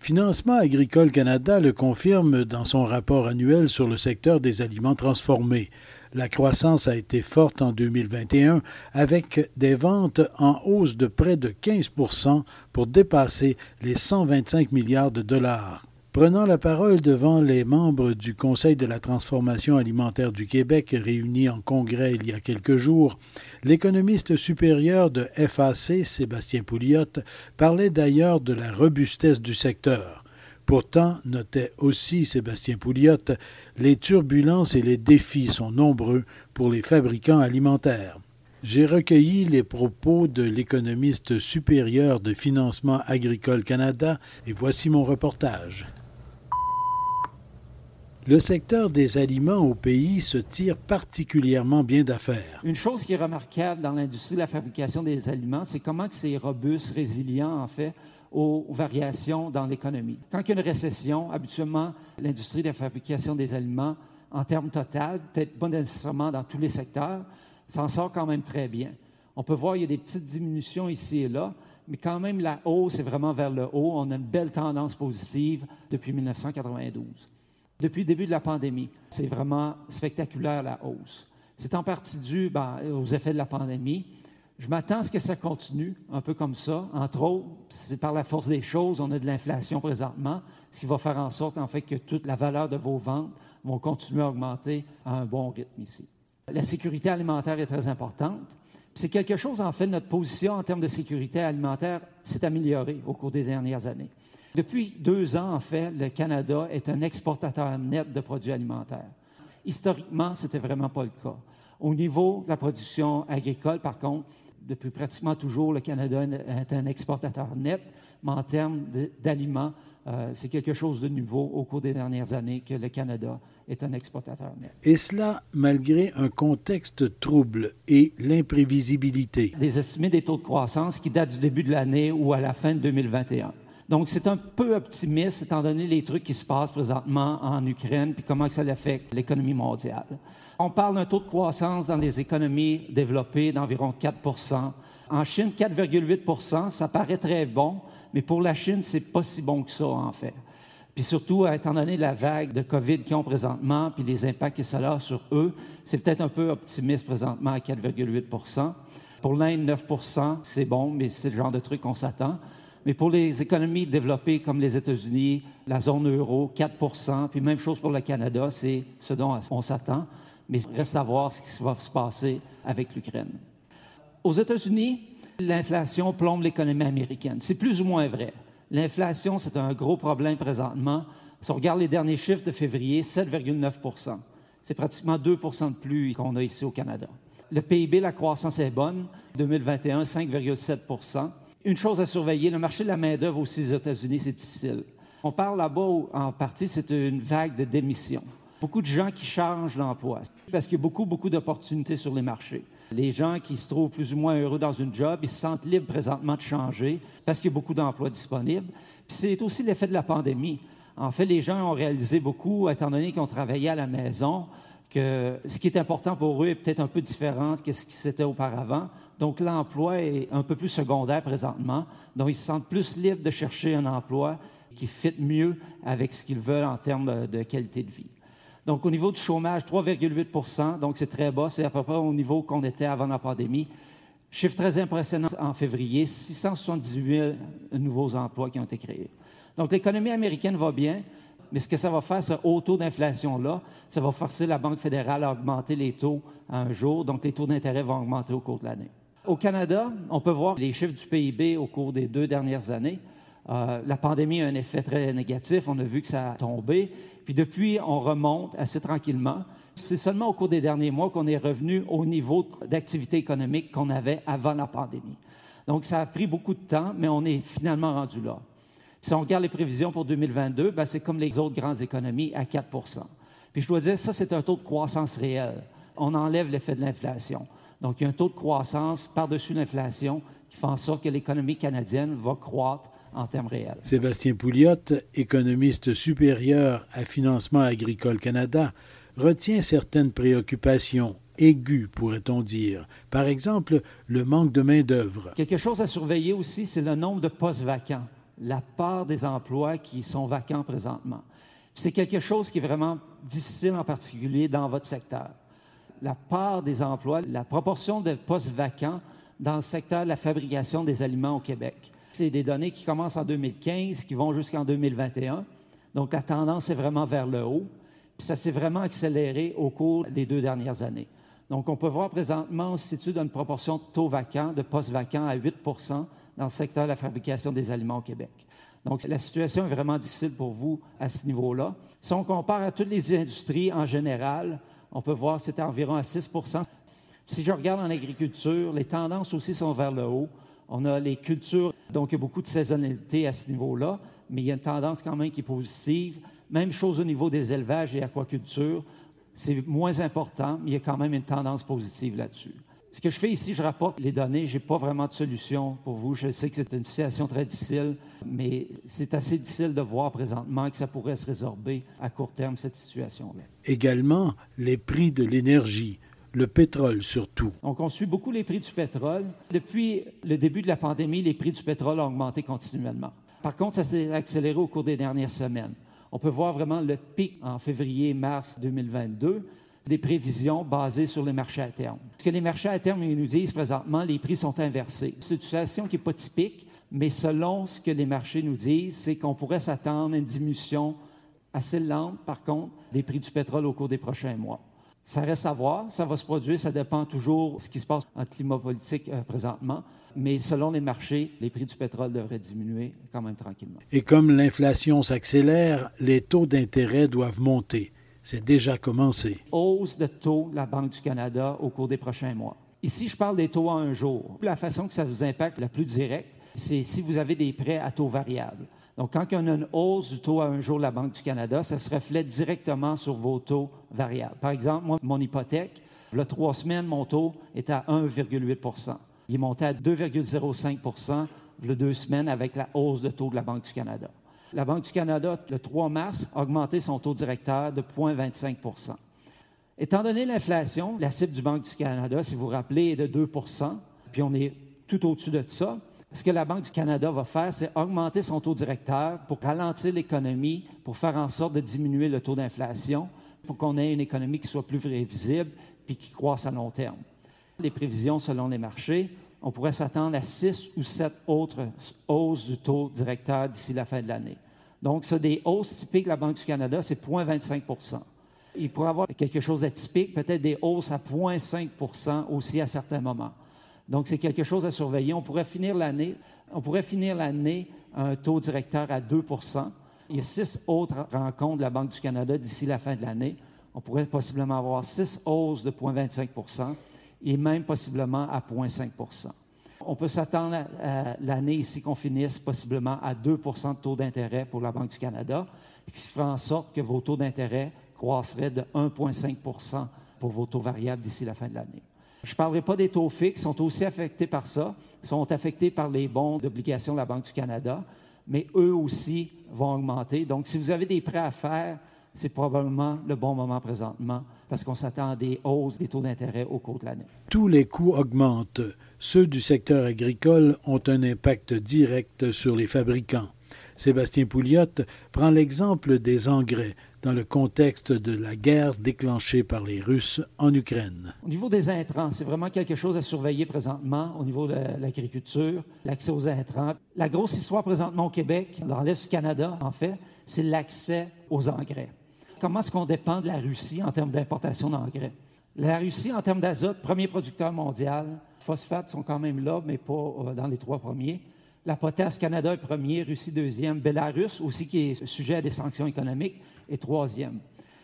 Financement Agricole Canada le confirme dans son rapport annuel sur le secteur des aliments transformés. La croissance a été forte en 2021 avec des ventes en hausse de près de 15% pour dépasser les 125 milliards de dollars. Prenant la parole devant les membres du Conseil de la transformation alimentaire du Québec réunis en congrès il y a quelques jours, l'économiste supérieur de FAC, Sébastien Pouliot, parlait d'ailleurs de la robustesse du secteur. Pourtant, notait aussi Sébastien Pouliot, les turbulences et les défis sont nombreux pour les fabricants alimentaires. J'ai recueilli les propos de l'économiste supérieur de Financement Agricole Canada et voici mon reportage. Le secteur des aliments au pays se tire particulièrement bien d'affaires. Une chose qui est remarquable dans l'industrie de la fabrication des aliments, c'est comment c'est robuste, résilient en fait aux variations dans l'économie. Quand il y a une récession, habituellement, l'industrie de la fabrication des aliments, en termes total, peut-être pas nécessairement dans tous les secteurs, s'en sort quand même très bien. On peut voir, il y a des petites diminutions ici et là, mais quand même, la hausse est vraiment vers le haut. On a une belle tendance positive depuis 1992 depuis le début de la pandémie. C'est vraiment spectaculaire la hausse. C'est en partie dû ben, aux effets de la pandémie. Je m'attends à ce que ça continue un peu comme ça. Entre autres, c'est par la force des choses, on a de l'inflation présentement, ce qui va faire en sorte en fait que toute la valeur de vos ventes vont continuer à augmenter à un bon rythme ici. La sécurité alimentaire est très importante. C'est quelque chose, en fait, notre position en termes de sécurité alimentaire s'est améliorée au cours des dernières années. Depuis deux ans, en fait, le Canada est un exportateur net de produits alimentaires. Historiquement, ce n'était vraiment pas le cas. Au niveau de la production agricole, par contre, depuis pratiquement toujours, le Canada est un exportateur net, mais en termes d'aliments, euh, c'est quelque chose de nouveau au cours des dernières années que le Canada est un exportateur net. Et cela malgré un contexte trouble et l'imprévisibilité. Des estimés des taux de croissance qui datent du début de l'année ou à la fin de 2021. Donc, c'est un peu optimiste étant donné les trucs qui se passent présentement en Ukraine puis comment ça affecte l'économie mondiale. On parle d'un taux de croissance dans les économies développées d'environ 4 En Chine, 4,8% ça paraît très bon, mais pour la Chine, c'est pas si bon que ça, en fait. Puis surtout, étant donné la vague de COVID qu'ils ont présentement, puis les impacts que ça a sur eux, c'est peut-être un peu optimiste présentement à 4,8% Pour l'Inde, 9% c'est bon, mais c'est le genre de truc qu'on s'attend. Mais pour les économies développées comme les États-Unis, la zone euro, 4% puis même chose pour le Canada, c'est ce dont on s'attend. Mais il reste à voir ce qui va se passer avec l'Ukraine. Aux États-Unis, l'inflation plombe l'économie américaine. C'est plus ou moins vrai. L'inflation, c'est un gros problème présentement. Si on regarde les derniers chiffres de février, 7,9% C'est pratiquement 2% de plus qu'on a ici au Canada. Le PIB, la croissance est bonne. 2021, 5,7 une chose à surveiller, le marché de la main-d'œuvre aussi aux États-Unis, c'est difficile. On parle là-bas, en partie, c'est une vague de démission. Beaucoup de gens qui changent d'emploi parce qu'il y a beaucoup, beaucoup d'opportunités sur les marchés. Les gens qui se trouvent plus ou moins heureux dans une job, ils se sentent libres présentement de changer parce qu'il y a beaucoup d'emplois disponibles. Puis c'est aussi l'effet de la pandémie. En fait, les gens ont réalisé beaucoup, étant donné qu'ils ont travaillé à la maison, que ce qui est important pour eux est peut-être un peu différent que ce qui c'était auparavant. Donc, l'emploi est un peu plus secondaire présentement. Donc, ils se sentent plus libres de chercher un emploi qui fit mieux avec ce qu'ils veulent en termes de qualité de vie. Donc, au niveau du chômage, 3,8 donc c'est très bas. C'est à peu près au niveau qu'on était avant la pandémie. Chiffre très impressionnant en février, 678 000 nouveaux emplois qui ont été créés. Donc, l'économie américaine va bien, mais ce que ça va faire, ce haut taux d'inflation-là, ça va forcer la Banque fédérale à augmenter les taux un jour, donc les taux d'intérêt vont augmenter au cours de l'année. Au Canada, on peut voir les chiffres du PIB au cours des deux dernières années. Euh, la pandémie a un effet très négatif, on a vu que ça a tombé, puis depuis, on remonte assez tranquillement. C'est seulement au cours des derniers mois qu'on est revenu au niveau d'activité économique qu'on avait avant la pandémie. Donc, ça a pris beaucoup de temps, mais on est finalement rendu là. Si on regarde les prévisions pour 2022, ben, c'est comme les autres grandes économies à 4% Puis je dois dire, ça, c'est un taux de croissance réel. On enlève l'effet de l'inflation. Donc, il y a un taux de croissance par-dessus l'inflation qui fait en sorte que l'économie canadienne va croître en termes réels. Sébastien Pouliot, économiste supérieur à Financement agricole Canada, retient certaines préoccupations aiguës, pourrait-on dire. Par exemple, le manque de main-d'œuvre. Quelque chose à surveiller aussi, c'est le nombre de postes vacants, la part des emplois qui sont vacants présentement. C'est quelque chose qui est vraiment difficile, en particulier dans votre secteur. La part des emplois, la proportion de postes vacants dans le secteur de la fabrication des aliments au Québec. C'est des données qui commencent en 2015, qui vont jusqu'en 2021. Donc, la tendance est vraiment vers le haut. Ça s'est vraiment accéléré au cours des deux dernières années. Donc, on peut voir présentement, on se situe dans une proportion de taux vacants, de postes vacants à 8 dans le secteur de la fabrication des aliments au Québec. Donc, la situation est vraiment difficile pour vous à ce niveau-là. Si on compare à toutes les industries en général, on peut voir que c'est environ à 6 Si je regarde en agriculture, les tendances aussi sont vers le haut. On a les cultures, donc il y a beaucoup de saisonnalité à ce niveau-là, mais il y a une tendance quand même qui est positive. Même chose au niveau des élevages et aquaculture. C'est moins important, mais il y a quand même une tendance positive là-dessus. Ce que je fais ici, je rapporte les données. Je n'ai pas vraiment de solution pour vous. Je sais que c'est une situation très difficile, mais c'est assez difficile de voir présentement que ça pourrait se résorber à court terme, cette situation-là. Également, les prix de l'énergie le pétrole surtout. On suit beaucoup les prix du pétrole. Depuis le début de la pandémie, les prix du pétrole ont augmenté continuellement. Par contre, ça s'est accéléré au cours des dernières semaines. On peut voir vraiment le pic en février-mars 2022 des prévisions basées sur les marchés à terme. Ce que les marchés à terme nous disent présentement, les prix sont inversés. C'est une situation qui n'est pas typique, mais selon ce que les marchés nous disent, c'est qu'on pourrait s'attendre à une diminution assez lente, par contre, des prix du pétrole au cours des prochains mois. Ça reste à voir, ça va se produire, ça dépend toujours de ce qui se passe en climat politique euh, présentement, mais selon les marchés, les prix du pétrole devraient diminuer quand même tranquillement. Et comme l'inflation s'accélère, les taux d'intérêt doivent monter. C'est déjà commencé. Hausse de taux de la Banque du Canada au cours des prochains mois. Ici, je parle des taux à un jour. La façon que ça vous impacte la plus directe, c'est si vous avez des prêts à taux variable. Donc, quand on a une hausse du taux à un jour de la Banque du Canada, ça se reflète directement sur vos taux variables. Par exemple, moi, mon hypothèque, il y a trois semaines, mon taux est à 1,8% Il est monté à 2,05 il y a deux semaines avec la hausse de taux de la Banque du Canada. La Banque du Canada, le 3 mars, a augmenté son taux directeur de 0,25% Étant donné l'inflation, la cible du Banque du Canada, si vous vous rappelez, est de 2% puis on est tout au-dessus de ça. Ce que la Banque du Canada va faire, c'est augmenter son taux directeur pour ralentir l'économie, pour faire en sorte de diminuer le taux d'inflation, pour qu'on ait une économie qui soit plus prévisible puis qui croisse à long terme. Les prévisions selon les marchés, on pourrait s'attendre à six ou sept autres hausses du taux directeur d'ici la fin de l'année. Donc, ça, des hausses typiques de la Banque du Canada, c'est 0,25% Il pourrait y avoir quelque chose d'atypique, peut-être des hausses à 0,5% aussi à certains moments. Donc, c'est quelque chose à surveiller. On pourrait finir l'année, on pourrait finir l'année un taux directeur à 2 Il y a six autres rencontres de la Banque du Canada d'ici la fin de l'année. On pourrait possiblement avoir six hausses de 0,25% et même possiblement à 0,5% On peut s'attendre à, l'année ici qu'on finisse possiblement à 2% de taux d'intérêt pour la Banque du Canada, ce qui ferait en sorte que vos taux d'intérêt croisseraient de 1,5% pour vos taux variables d'ici la fin de l'année. Je ne parlerai pas des taux fixes, sont aussi affectés par ça, sont affectés par les bons d'obligation de la Banque du Canada, mais eux aussi vont augmenter. Donc, si vous avez des prêts à faire, c'est probablement le bon moment présentement parce qu'on s'attend à des hausses des taux d'intérêt au cours de l'année. Tous les coûts augmentent. Ceux du secteur agricole ont un impact direct sur les fabricants. Sébastien Pouliot prend l'exemple des engrais dans le contexte de la guerre déclenchée par les Russes en Ukraine. Au niveau des intrants, c'est vraiment quelque chose à surveiller présentement au niveau de l'agriculture, l'accès aux intrants. La grosse histoire présentement au Québec, dans l'Est du Canada, en fait, c'est l'accès aux engrais. Comment est-ce qu'on dépend de la Russie en termes d'importation d'engrais? La Russie, en termes d'azote, premier producteur mondial. Phosphates sont quand même là, mais pas euh, dans les trois premiers. La potasse, Canada est premier, Russie deuxième, Bélarus aussi qui est sujet à des sanctions économiques est troisième.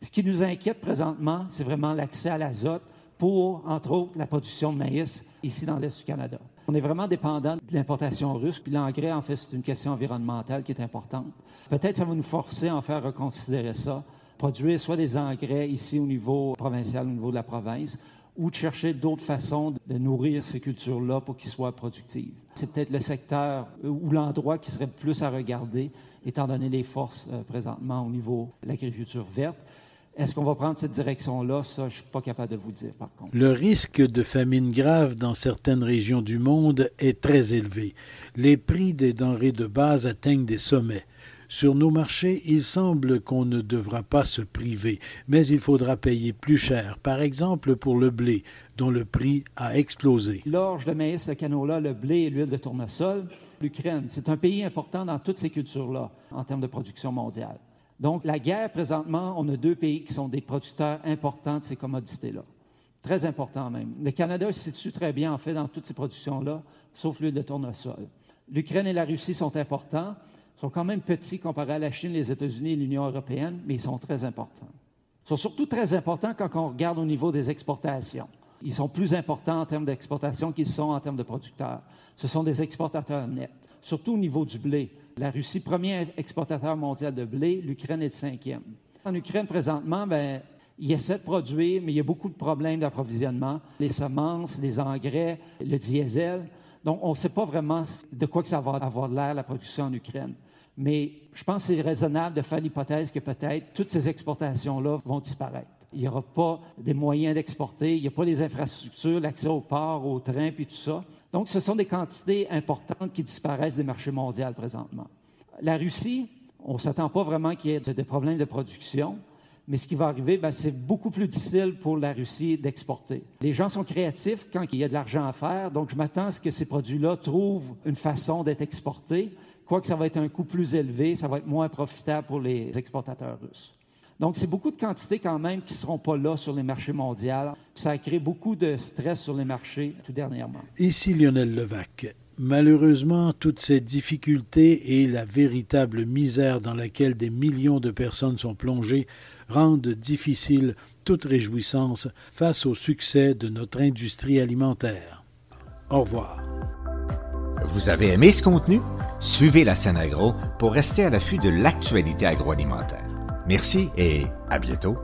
Ce qui nous inquiète présentement, c'est vraiment l'accès à l'azote pour, entre autres, la production de maïs ici dans l'Est du Canada. On est vraiment dépendant de l'importation russe, puis l'engrais, en fait, c'est une question environnementale qui est importante. Peut-être ça va nous forcer à en faire reconsidérer ça, produire soit des engrais ici au niveau provincial, au niveau de la province, ou de chercher d'autres façons de nourrir ces cultures-là pour qu'ils soient productives. C'est peut-être le secteur ou l'endroit qui serait plus à regarder, étant donné les forces euh, présentement au niveau de l'agriculture verte. Est-ce qu'on va prendre cette direction-là? Ça, je ne suis pas capable de vous dire, par contre. Le risque de famine grave dans certaines régions du monde est très élevé. Les prix des denrées de base atteignent des sommets. Sur nos marchés, il semble qu'on ne devra pas se priver, mais il faudra payer plus cher, par exemple pour le blé, dont le prix a explosé. L'orge, le maïs, le canola, le blé et l'huile de tournesol, l'Ukraine, c'est un pays important dans toutes ces cultures-là en termes de production mondiale. Donc, la guerre, présentement, on a deux pays qui sont des producteurs importants de ces commodités-là. Très importants même. Le Canada se situe très bien, en fait, dans toutes ces productions-là, sauf l'huile de tournesol. L'Ukraine et la Russie sont importants, sont quand même petits comparés à la Chine, les États-Unis et l'Union européenne, mais ils sont très importants. Ils sont surtout très importants quand on regarde au niveau des exportations. Ils sont plus importants en termes d'exportation qu'ils sont en termes de producteurs. Ce sont des exportateurs nets, surtout au niveau du blé. La Russie, premier exportateur mondial de blé, l'Ukraine est le cinquième. En Ukraine, présentement, ben, ils essaient de produire, mais il y a beaucoup de problèmes d'approvisionnement. Les semences, les engrais, le diesel. Donc, on ne sait pas vraiment de quoi que ça va avoir l'air, la production en Ukraine. Mais je pense que c'est raisonnable de faire l'hypothèse que peut-être toutes ces exportations-là vont disparaître. Il n'y aura pas des moyens d'exporter, il n'y a pas les infrastructures, l'accès au port, au train, puis tout ça. Donc, ce sont des quantités importantes qui disparaissent des marchés mondiaux présentement. La Russie, on ne s'attend pas vraiment qu'il y ait des problèmes de production, mais ce qui va arriver, ben, c'est beaucoup plus difficile pour la Russie d'exporter. Les gens sont créatifs quand il y a de l'argent à faire, donc je m'attends à ce que ces produits-là trouvent une façon d'être exportés, quoique ça va être un coût plus élevé, ça va être moins profitable pour les exportateurs russes. Donc, c'est beaucoup de quantités quand même qui ne seront pas là sur les marchés mondiaux. Ça a créé beaucoup de stress sur les marchés tout dernièrement. Ici Lionel Levac. Malheureusement, toutes ces difficultés et la véritable misère dans laquelle des millions de personnes sont plongées rendent difficile toute réjouissance face au succès de notre industrie alimentaire. Au revoir. Vous avez aimé ce contenu? Suivez la scène agro pour rester à l'affût de l'actualité agroalimentaire. Merci et à bientôt.